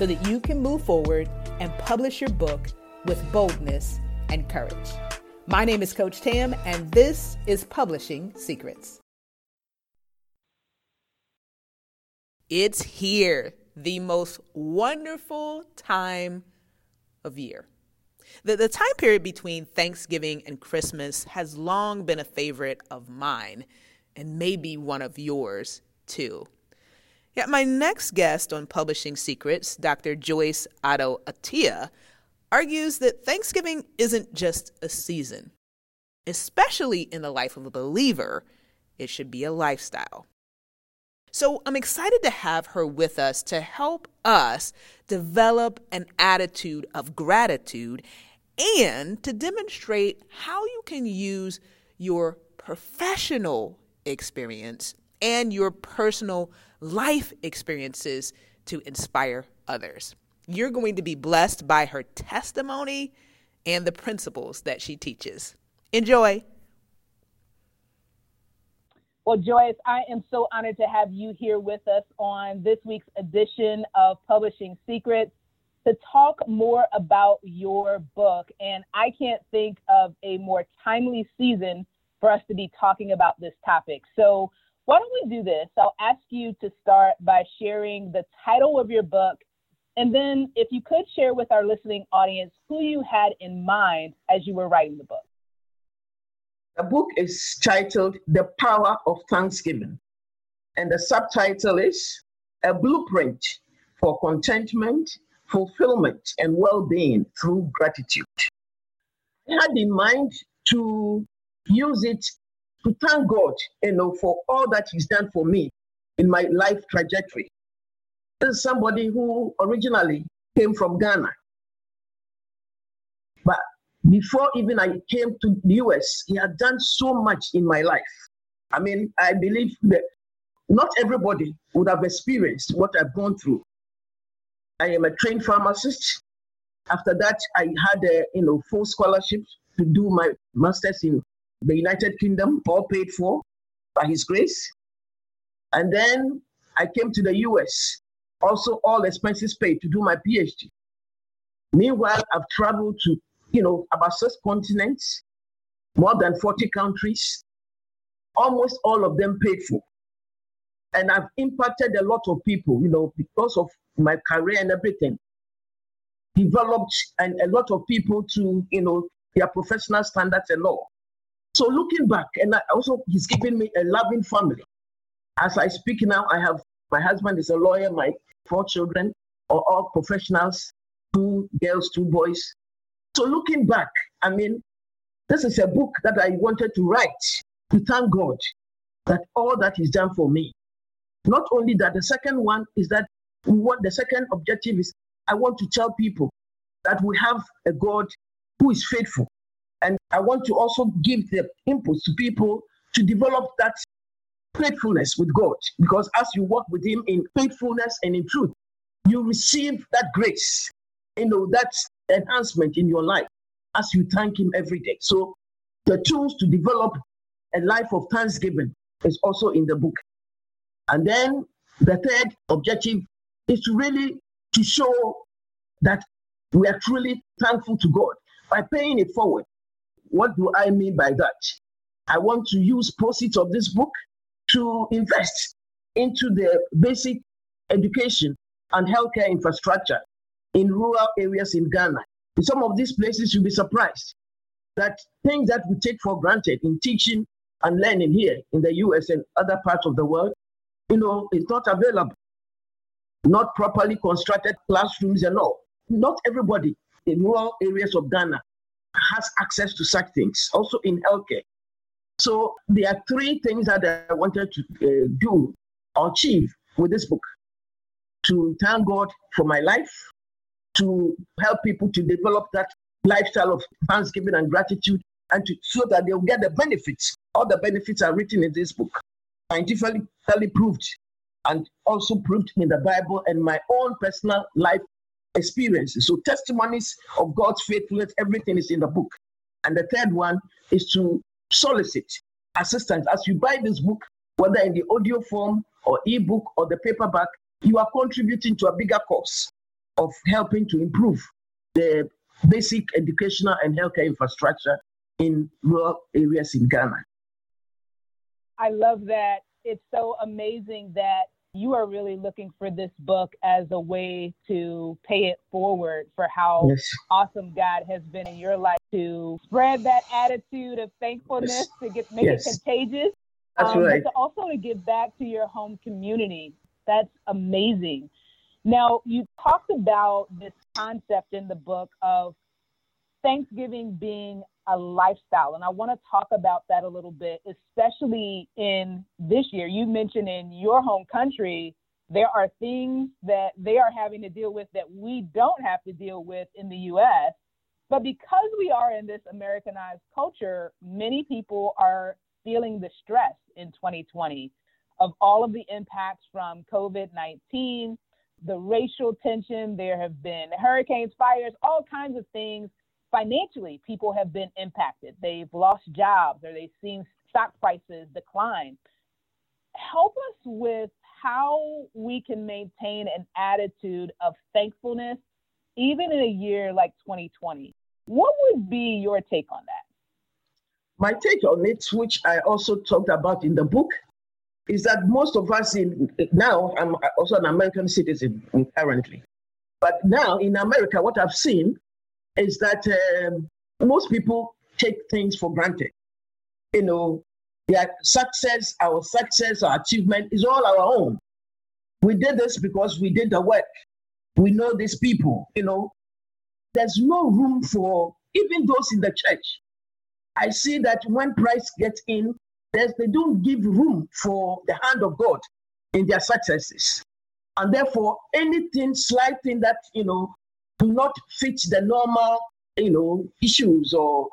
so that you can move forward and publish your book with boldness and courage. My name is Coach Tam, and this is Publishing Secrets. It's here, the most wonderful time of year. The, the time period between Thanksgiving and Christmas has long been a favorite of mine, and maybe one of yours too. Yet my next guest on Publishing Secrets, Dr. Joyce Otto Attia, argues that Thanksgiving isn't just a season. Especially in the life of a believer, it should be a lifestyle. So I'm excited to have her with us to help us develop an attitude of gratitude and to demonstrate how you can use your professional experience and your personal life experiences to inspire others. You're going to be blessed by her testimony and the principles that she teaches. Enjoy. Well, Joyce, I am so honored to have you here with us on this week's edition of Publishing Secrets to talk more about your book. And I can't think of a more timely season for us to be talking about this topic. So, why don't we do this? I'll ask you to start by sharing the title of your book. And then, if you could share with our listening audience who you had in mind as you were writing the book. The book is titled The Power of Thanksgiving, and the subtitle is A Blueprint for Contentment, Fulfillment, and Well being Through Gratitude. I had in mind to use it to thank God, you know, for all that He's done for me in my life trajectory. This is somebody who originally came from Ghana. But before even I came to the US, he had done so much in my life. I mean, I believe that not everybody would have experienced what I've gone through. I am a trained pharmacist. After that, I had a you know full scholarship to do my masters in the United Kingdom, all paid for by His grace. And then I came to the US, also all expenses paid to do my PhD. Meanwhile, I've traveled to you know, about six continents, more than 40 countries, almost all of them paid for. And I've impacted a lot of people, you know, because of my career and everything. Developed and a lot of people to, you know, their professional standards and all. So looking back, and I also he's given me a loving family. As I speak now, I have my husband is a lawyer, my four children are all professionals, two girls, two boys. So looking back, I mean, this is a book that I wanted to write to thank God that all that is done for me. Not only that, the second one is that what the second objective is I want to tell people that we have a God who is faithful. And I want to also give the input to people to develop that faithfulness with God. Because as you walk with Him in faithfulness and in truth, you receive that grace, you know, that enhancement in your life as you thank Him every day. So, the tools to develop a life of thanksgiving is also in the book. And then the third objective is to really to show that we are truly thankful to God by paying it forward. What do I mean by that? I want to use proceeds of this book to invest into the basic education and healthcare infrastructure in rural areas in Ghana. In some of these places, you'll be surprised that things that we take for granted in teaching and learning here in the US and other parts of the world, you know, it's not available. Not properly constructed classrooms and all. Not everybody in rural areas of Ghana has access to such things, also in healthcare. So there are three things that I wanted to uh, do or achieve with this book to thank God for my life, to help people to develop that lifestyle of thanksgiving and gratitude, and to, so that they'll get the benefits. All the benefits are written in this book, scientifically proved, and also proved in the Bible and my own personal life experiences. So, testimonies of God's faithfulness, everything is in the book. And the third one is to solicit assistance. As you buy this book, whether in the audio form or ebook or the paperback, you are contributing to a bigger cause of helping to improve the basic educational and healthcare infrastructure in rural areas in Ghana. I love that. It's so amazing that you are really looking for this book as a way to pay it forward for how yes. awesome God has been in your life to spread that attitude of thankfulness yes. to get make yes. it contagious. That's um, right. But to also to give back to your home community. That's amazing. Now you talked about this concept in the book of Thanksgiving being a lifestyle. And I want to talk about that a little bit, especially in this year. You mentioned in your home country, there are things that they are having to deal with that we don't have to deal with in the US. But because we are in this Americanized culture, many people are feeling the stress in 2020 of all of the impacts from COVID 19, the racial tension. There have been hurricanes, fires, all kinds of things financially, people have been impacted. They've lost jobs or they've seen stock prices decline. Help us with how we can maintain an attitude of thankfulness, even in a year like 2020. What would be your take on that? My take on it, which I also talked about in the book, is that most of us in now, I'm also an American citizen currently, but now in America, what I've seen is that um, most people take things for granted. You know, their success, our success, our achievement is all our own. We did this because we did the work. We know these people, you know. There's no room for even those in the church. I see that when Christ gets in, they don't give room for the hand of God in their successes. And therefore, anything, slight thing that, you know, do not fit the normal, you know, issues or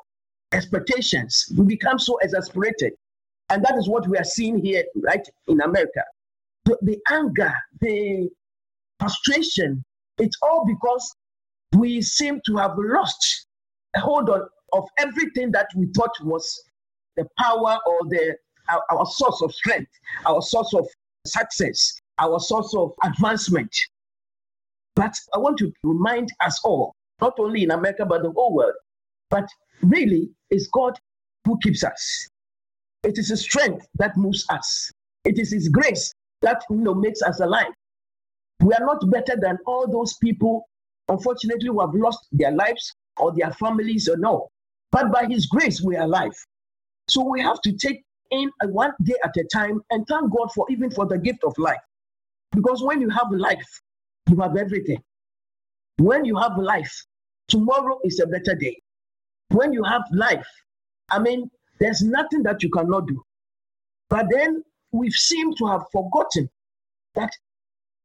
expectations. We become so exasperated. And that is what we are seeing here, right, in America. The, the anger, the frustration, it's all because we seem to have lost a hold on of everything that we thought was the power or the our, our source of strength, our source of success, our source of advancement. But I want to remind us all, not only in America, but the whole world, but really it's God who keeps us. It is His strength that moves us. It is His grace that you know makes us alive. We are not better than all those people, unfortunately, who have lost their lives or their families or no. But by His grace, we are alive. So we have to take in one day at a time and thank God for even for the gift of life. Because when you have life, you have everything. When you have life, tomorrow is a better day. When you have life, I mean, there's nothing that you cannot do. But then we seem to have forgotten that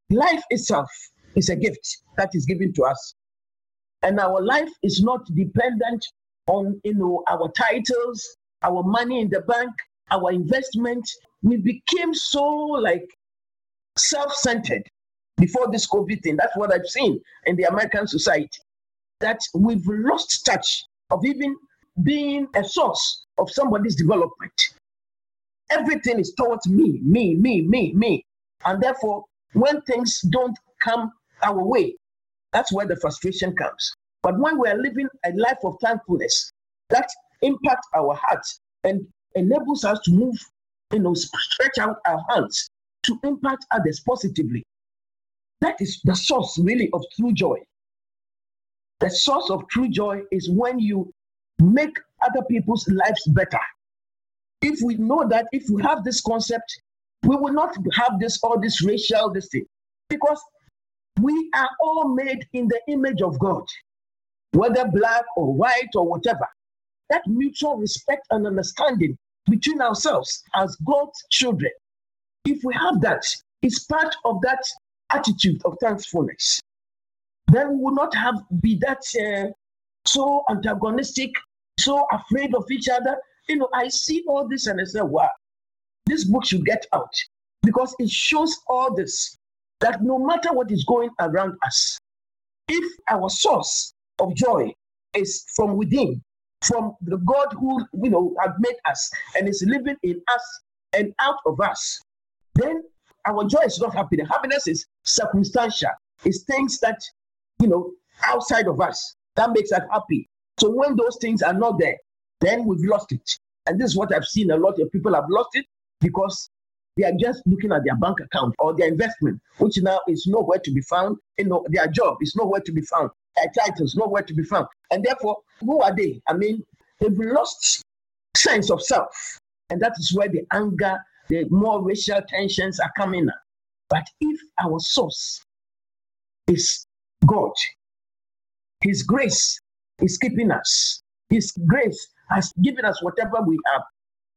life itself is a gift that is given to us. And our life is not dependent on you know our titles, our money in the bank, our investment. We became so like self-centered before this COVID thing. That's what I've seen in the American society. That we've lost touch of even being a source of somebody's development. Everything is towards me, me, me, me, me. And therefore, when things don't come our way, that's where the frustration comes. But when we're living a life of thankfulness, that impacts our hearts and enables us to move, you know, stretch out our hands to impact others positively. That is the source, really, of true joy. The source of true joy is when you make other people's lives better. If we know that, if we have this concept, we will not have this all this racial this thing, because we are all made in the image of God, whether black or white or whatever. That mutual respect and understanding between ourselves as God's children, if we have that, it's part of that attitude of thankfulness, then we will not have be that uh, so antagonistic, so afraid of each other. You know, I see all this and I say, wow, this book should get out because it shows all this that no matter what is going around us, if our source of joy is from within, from the God who you know has made us and is living in us and out of us, then our joy is not happiness. Happiness is circumstantial. It's things that you know outside of us that makes us happy. So when those things are not there, then we've lost it. And this is what I've seen. A lot of people have lost it because they are just looking at their bank account or their investment, which now is nowhere to be found. You know, their job is nowhere to be found. Their titles nowhere to be found. And therefore, who are they? I mean, they've lost sense of self. And that is where the anger, the more racial tensions are coming up. But if our source is God, His grace is keeping us, His grace has given us whatever we have.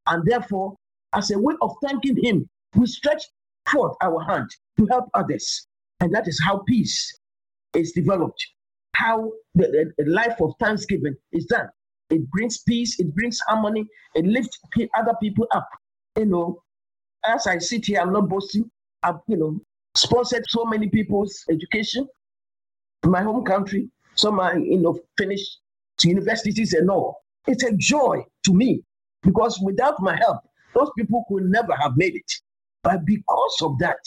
And therefore, as a way of thanking Him, we stretch forth our hand to help others. And that is how peace is developed, how the, the life of thanksgiving is done. It brings peace, it brings harmony, it lifts other people up. You know, as I sit here, I'm not boasting. I've, you know, sponsored so many people's education in my home country. Some are, you know, finished to universities and all. It's a joy to me because without my help, those people could never have made it. But because of that,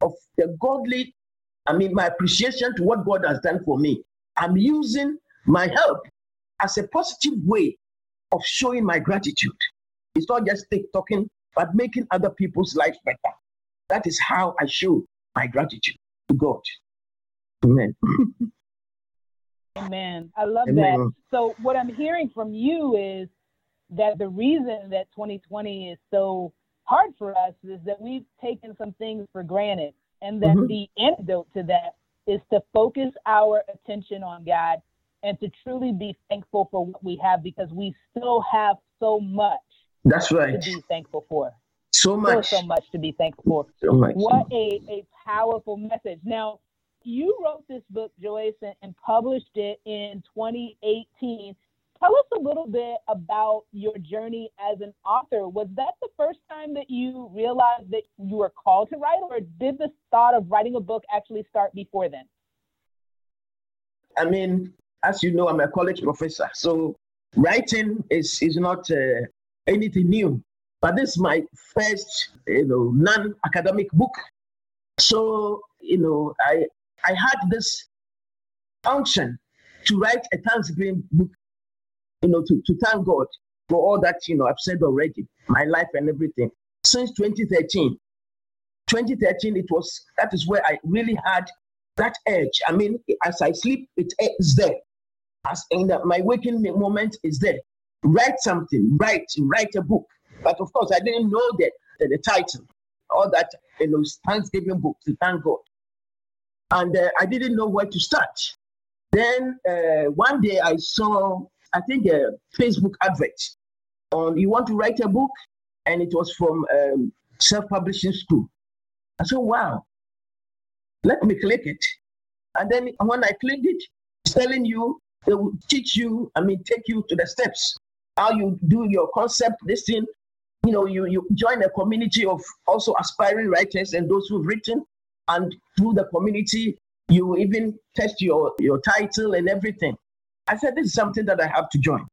of the godly, I mean, my appreciation to what God has done for me, I'm using my help as a positive way of showing my gratitude. It's not just talking, but making other people's life better. That is how I show my gratitude to God. Amen. Amen. I love Amen. that. So, what I'm hearing from you is that the reason that 2020 is so hard for us is that we've taken some things for granted, and that mm-hmm. the antidote to that is to focus our attention on God and to truly be thankful for what we have because we still have so much. That's right. To be thankful for. So much. Still so much to be thankful for. So much. What a, a powerful message. Now, you wrote this book, Joyce, and, and published it in 2018. Tell us a little bit about your journey as an author. Was that the first time that you realized that you were called to write, or did the thought of writing a book actually start before then? I mean, as you know, I'm a college professor, so writing is is not uh, anything new. But this is my first, you know, non-academic book. So, you know, I I had this function to write a Thanksgiving book, you know, to, to thank God for all that, you know, I've said already, my life and everything. Since 2013, 2013, it was, that is where I really had that edge. I mean, as I sleep, it is there. As in the, my waking moment is there. Write something, write, write a book. But of course, I didn't know that the, title, all that, you know, Thanksgiving book to thank God and uh, I didn't know where to start. Then uh, one day I saw, I think, a Facebook advert on you want to write a book, and it was from um, self-publishing school. I said, wow, let me click it. And then when I clicked it, it's telling you, they will teach you, I mean, take you to the steps, how you do your concept, this thing. You know, you, you join a community of also aspiring writers and those who've written and through the community, you even test your, your title and everything. I said, this is something that I have to join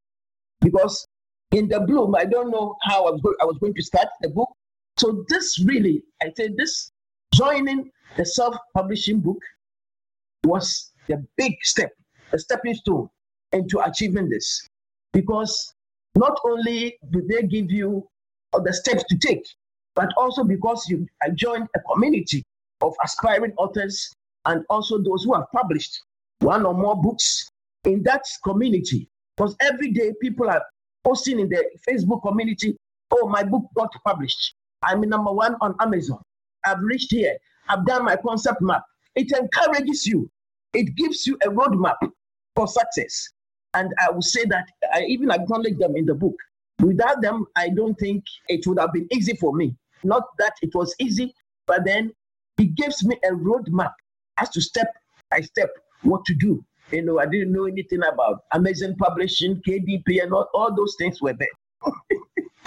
because in the bloom, I don't know how I was, go- I was going to start the book. So this really, I said, this joining the self-publishing book was the big step, a stepping stone into achieving this. Because not only do they give you the steps to take, but also because you joined a community of aspiring authors and also those who have published one or more books in that community. Because every day people are posting in the Facebook community, oh, my book got published. I'm number one on Amazon. I've reached here. I've done my concept map. It encourages you. It gives you a roadmap for success. And I will say that I even acknowledge them in the book. Without them, I don't think it would have been easy for me. Not that it was easy, but then It gives me a roadmap as to step by step what to do. You know, I didn't know anything about Amazon Publishing, KDP, and all, all those things were there.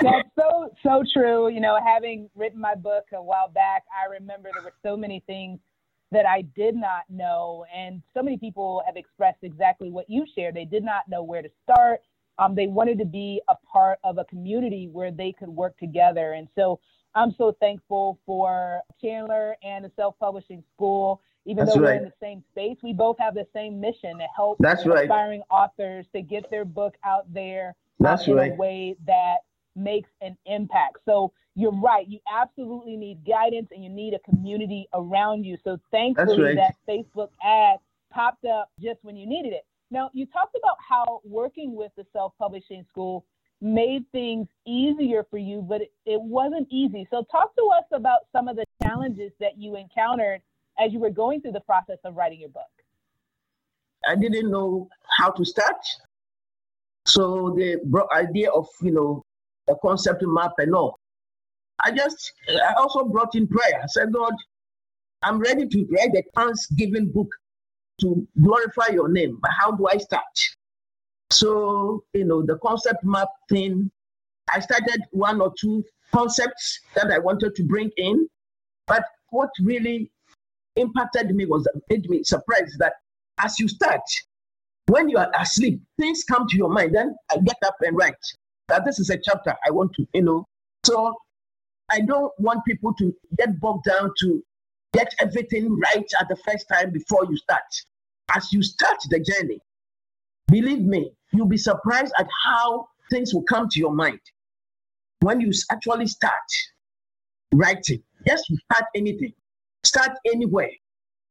That's so so true. You know, having written my book a while back, I remember there were so many things that I did not know, and so many people have expressed exactly what you shared. They did not know where to start. Um, they wanted to be a part of a community where they could work together, and so I'm so thankful for Chandler and the Self Publishing School. Even That's though right. we're in the same space, we both have the same mission to help That's aspiring right. authors to get their book out there That's in right. a way that makes an impact. So you're right. You absolutely need guidance and you need a community around you. So thankfully right. that Facebook ad popped up just when you needed it. Now you talked about how working with the self-publishing school made things easier for you, but it, it wasn't easy. So talk to us about some of the challenges that you encountered as you were going through the process of writing your book. I didn't know how to start. So the idea of, you know, a concept map and all. I just, I also brought in prayer. I said, God, I'm ready to write a Thanksgiving book to glorify your name, but how do I start? So, you know, the concept map thing, I started one or two concepts that I wanted to bring in, but what really impacted me was made me surprised that as you start, when you are asleep, things come to your mind. Then I get up and write that this is a chapter I want to, you know. So I don't want people to get bogged down to get everything right at the first time before you start. As you start the journey, believe me, you'll be surprised at how things will come to your mind when you actually start writing. Just start anything, start anywhere.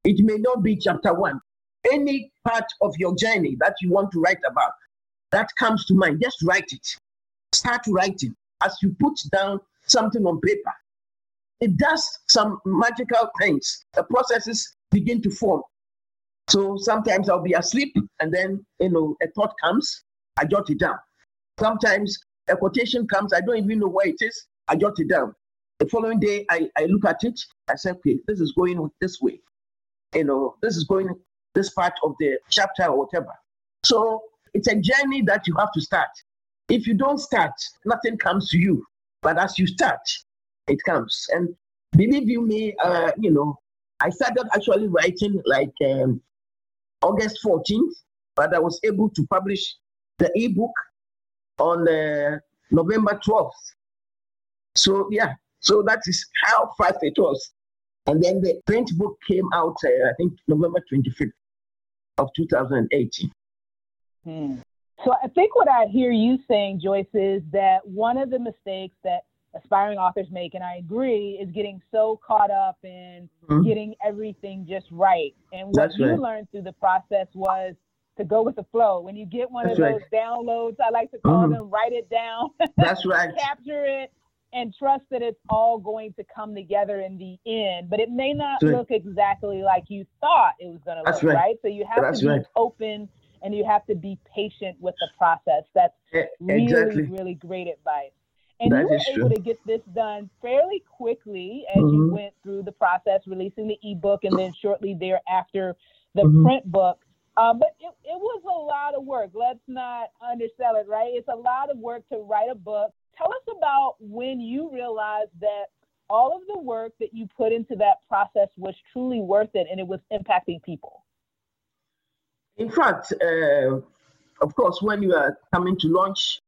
It may not be chapter one. Any part of your journey that you want to write about that comes to mind, just write it start writing, as you put down something on paper, it does some magical things. The processes begin to form. So sometimes I'll be asleep and then, you know, a thought comes, I jot it down. Sometimes a quotation comes, I don't even know where it is, I jot it down. The following day, I, I look at it, I say, okay, this is going this way. You know, this is going this part of the chapter or whatever. So it's a journey that you have to start. If you don't start, nothing comes to you. But as you start, it comes. And believe you me, uh, you know, I started actually writing like um, August 14th, but I was able to publish the ebook on uh, November 12th. So yeah, so that is how fast it was. And then the print book came out, uh, I think November 25th of 2018. Hmm. So I think what I hear you saying, Joyce, is that one of the mistakes that aspiring authors make, and I agree, is getting so caught up in mm-hmm. getting everything just right. And what That's you right. learned through the process was to go with the flow. When you get one That's of those right. downloads, I like to call mm-hmm. them, write it down. That's right. Capture it and trust that it's all going to come together in the end. But it may not look exactly like you thought it was going to look, right. So you have That's to be open and you have to be patient with the process. That's really, exactly. really great advice. And that you were able true. to get this done fairly quickly as mm-hmm. you went through the process, releasing the ebook, and then shortly thereafter, the mm-hmm. print book. Um, but it, it was a lot of work. Let's not undersell it, right? It's a lot of work to write a book. Tell us about when you realized that all of the work that you put into that process was truly worth it and it was impacting people. In fact, uh, of course, when you are coming to launch,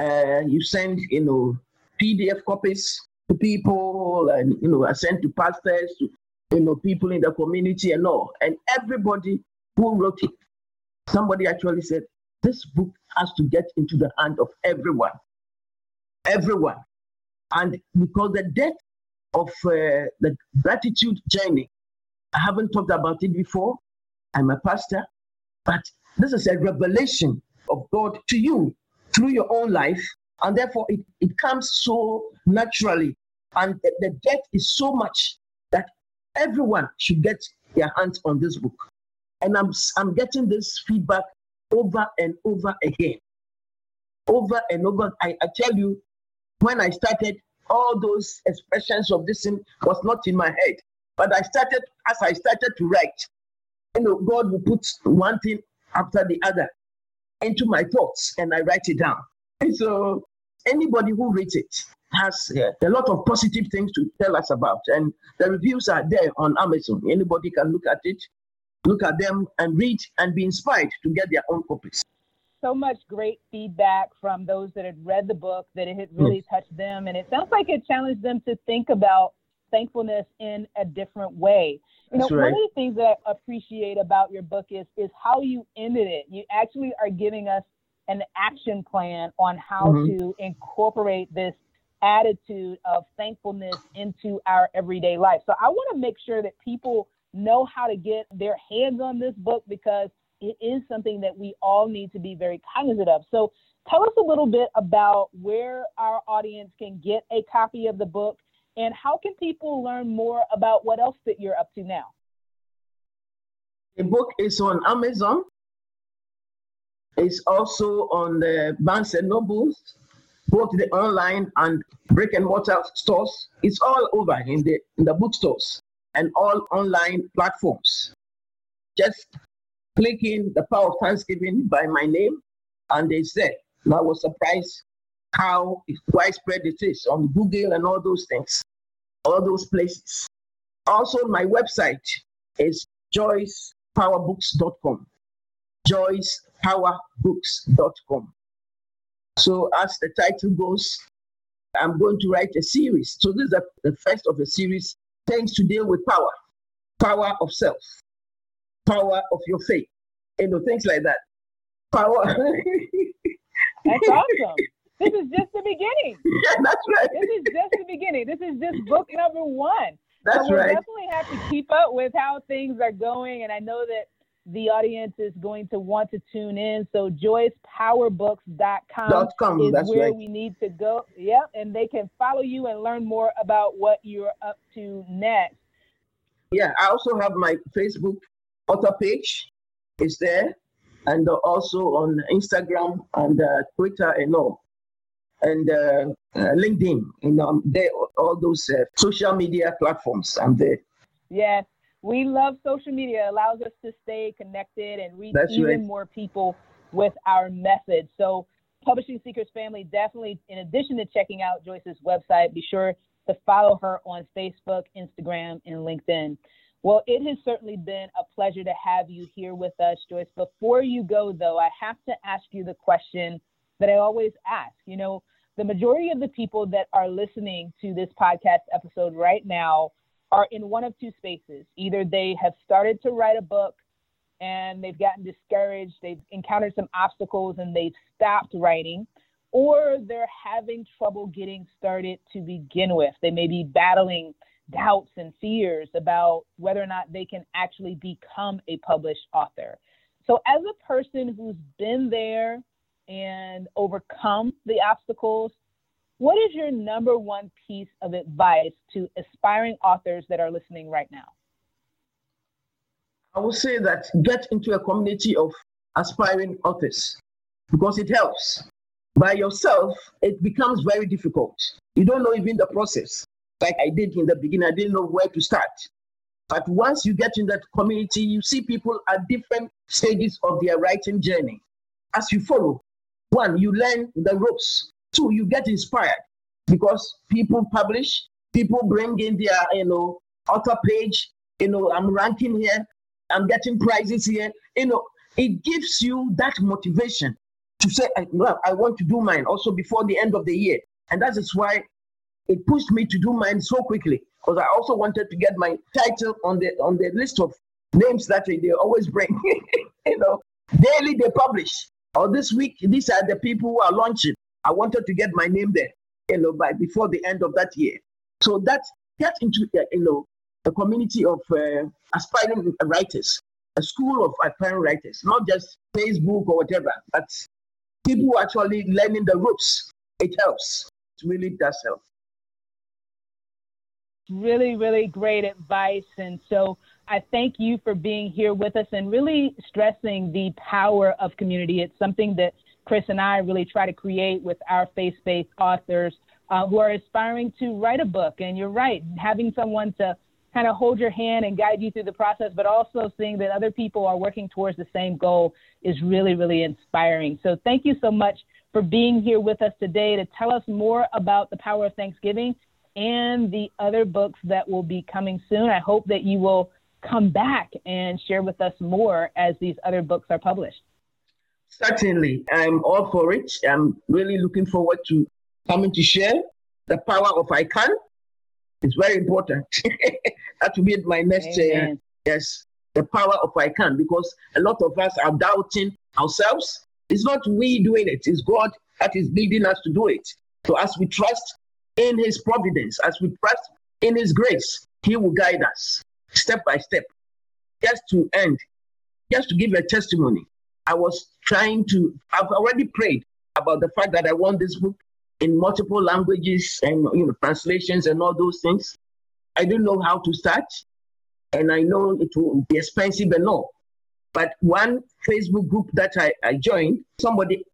uh, you send, you know, PDF copies to people, and you know, I send to pastors, to you know, people in the community, and all. And everybody who wrote it, somebody actually said, this book has to get into the hand of everyone, everyone. And because the depth of uh, the gratitude journey, I haven't talked about it before. I'm a pastor. But this is a revelation of God to you through your own life. And therefore, it, it comes so naturally. And the, the depth is so much that everyone should get their hands on this book. And I'm, I'm getting this feedback over and over again. Over and over. I, I tell you, when I started, all those expressions of this thing was not in my head. But I started, as I started to write, you know, God will put one thing after the other into my thoughts and I write it down. And so anybody who reads it has uh, a lot of positive things to tell us about. And the reviews are there on Amazon. Anybody can look at it, look at them, and read and be inspired to get their own copies. So much great feedback from those that had read the book that it had really yes. touched them. And it sounds like it challenged them to think about thankfulness in a different way. You know, right. one of the things that I appreciate about your book is is how you ended it. You actually are giving us an action plan on how mm-hmm. to incorporate this attitude of thankfulness into our everyday life. So I want to make sure that people know how to get their hands on this book because it is something that we all need to be very cognizant of. So tell us a little bit about where our audience can get a copy of the book and how can people learn more about what else that you're up to now? The book is on Amazon. It's also on the Barnes and Nobles both the online and brick and mortar stores. It's all over in the in the bookstores and all online platforms. Just click in the power of Thanksgiving by my name, and they said, I was surprised how widespread it is on Google and all those things, all those places. Also, my website is joycepowerbooks.com. joycepowerbooks.com. So, as the title goes, I'm going to write a series. So, this is the first of a series things to deal with power, power of self, power of your faith, you know, things like that. Power. that's awesome. This is just the beginning. Yeah, that's right. This is just the beginning. This is just book number one. That's so we'll right. definitely have to keep up with how things are going. And I know that the audience is going to want to tune in. So joycepowerbooks.com .com, is where right. we need to go. Yep, and they can follow you and learn more about what you're up to next. Yeah, I also have my Facebook author page. It's there, and also on Instagram and uh, Twitter and all, and uh, uh, LinkedIn. You know, there all those uh, social media platforms. I'm there. Yes, we love social media. It allows us to stay connected and reach That's even right. more people with our message. So, Publishing Secrets family, definitely, in addition to checking out Joyce's website, be sure to follow her on Facebook, Instagram, and LinkedIn. Well, it has certainly been a pleasure to have you here with us, Joyce. Before you go, though, I have to ask you the question that I always ask. You know, the majority of the people that are listening to this podcast episode right now are in one of two spaces. Either they have started to write a book and they've gotten discouraged, they've encountered some obstacles and they've stopped writing, or they're having trouble getting started to begin with. They may be battling doubts and fears about whether or not they can actually become a published author. So, as a person who's been there and overcome the obstacles, what is your number one piece of advice to aspiring authors that are listening right now? I would say that get into a community of aspiring authors because it helps. By yourself, it becomes very difficult. You don't know even the process. Like I did in the beginning, I didn't know where to start. But once you get in that community, you see people at different stages of their writing journey. As you follow, one, you learn the ropes. Two, you get inspired because people publish, people bring in their, you know, author page. You know, I'm ranking here, I'm getting prizes here. You know, it gives you that motivation to say, well, I want to do mine also before the end of the year. And that is why it pushed me to do mine so quickly because I also wanted to get my title on the on the list of names that they always bring. you know, daily they publish. Or this week, these are the people who are launching. I wanted to get my name there, you know, by before the end of that year. So that get into uh, you know a community of uh, aspiring writers, a school of aspiring writers, not just Facebook or whatever, but people actually learning the ropes. It helps. It really does help. Really, really great advice. And so I thank you for being here with us and really stressing the power of community. It's something that Chris and I really try to create with our faith based authors uh, who are aspiring to write a book. And you're right, having someone to kind of hold your hand and guide you through the process, but also seeing that other people are working towards the same goal is really, really inspiring. So thank you so much for being here with us today to tell us more about the power of Thanksgiving and the other books that will be coming soon. I hope that you will come back and share with us more as these other books are published. Certainly, I'm all for it. I'm really looking forward to coming to share the power of I can. It's very important. that will be my next, uh, yes, the power of I can, because a lot of us are doubting ourselves. It's not we doing it, it's God that is leading us to do it. So as we trust in His providence, as we trust in His grace, He will guide us step by step. Just to end, just to give a testimony. I was trying to, I've already prayed about the fact that I want this book in multiple languages and you know translations and all those things. I didn't know how to start, and I know it will be expensive and all. But one Facebook group that I, I joined, somebody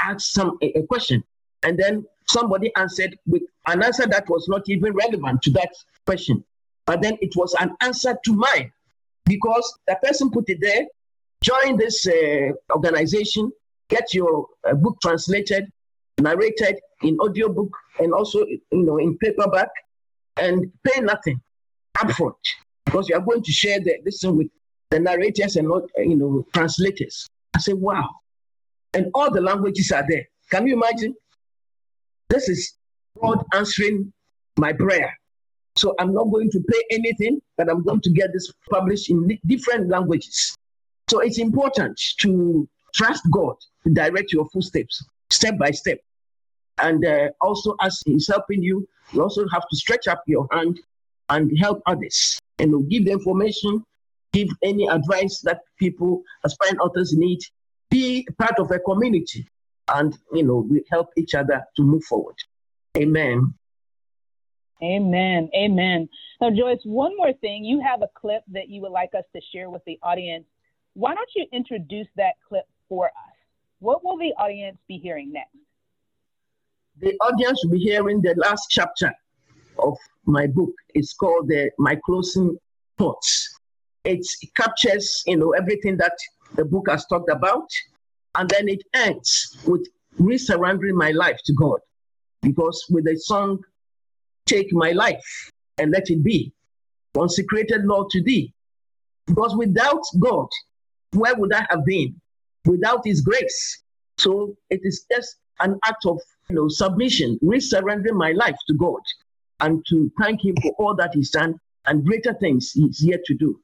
asked some a, a question, and then somebody answered with an answer that was not even relevant to that question. But then it was an answer to mine because the person put it there join this uh, organization, get your uh, book translated, narrated in audiobook, and also you know in paperback, and pay nothing upfront because you are going to share the, this with the narrators and not you know translators. I said, wow, and all the languages are there. Can you imagine? This is God answering my prayer. So I'm not going to pay anything, but I'm going to get this published in different languages. So it's important to trust God to direct your footsteps step by step. And uh, also, as He's helping you, you also have to stretch up your hand and help others and give the information, give any advice that people, aspiring authors need. Be part of a community and, you know, we help each other to move forward. Amen. Amen. Amen. Now, Joyce, one more thing. You have a clip that you would like us to share with the audience why don't you introduce that clip for us? What will the audience be hearing next? The audience will be hearing the last chapter of my book. It's called the My Closing Thoughts. It captures, you know, everything that the book has talked about, and then it ends with re-surrendering my life to God. Because with the song, Take My Life and Let It Be, consecrated Lord to Thee. Because without God, where would I have been without His grace? So it is just an act of you know submission, resurrendering my life to God, and to thank Him for all that He's done and greater things He's yet to do.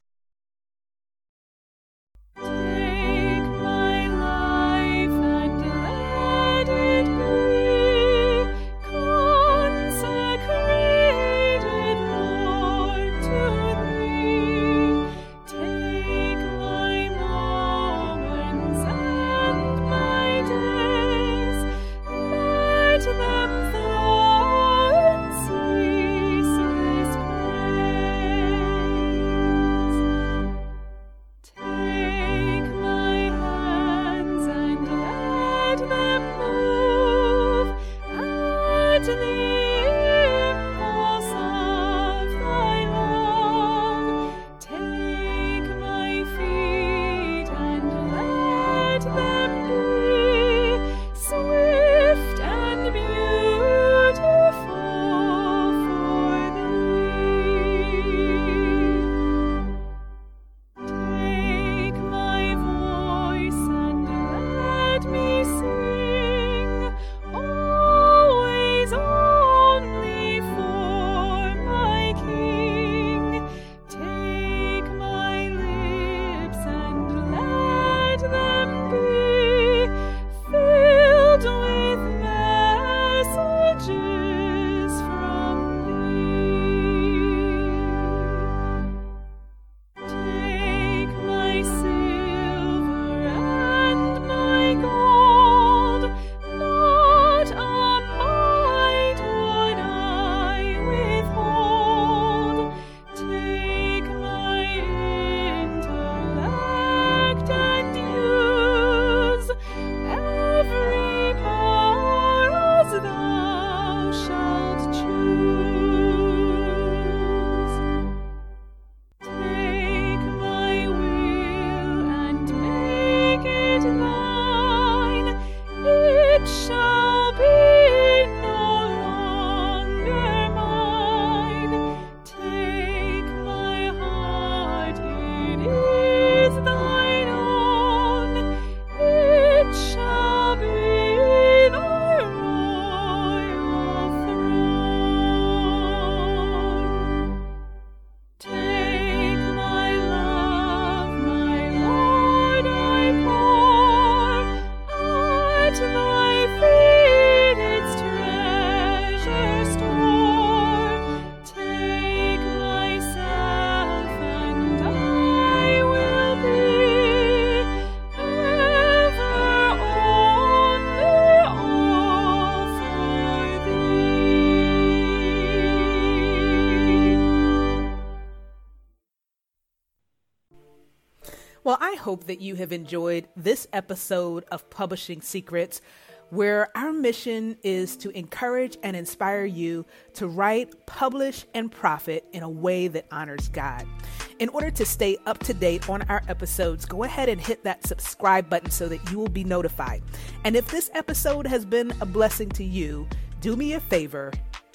Hope that you have enjoyed this episode of Publishing Secrets, where our mission is to encourage and inspire you to write, publish, and profit in a way that honors God. In order to stay up to date on our episodes, go ahead and hit that subscribe button so that you will be notified. And if this episode has been a blessing to you, do me a favor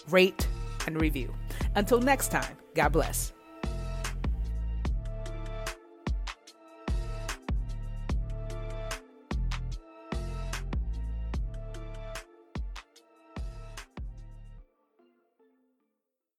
rate and review. Until next time, God bless.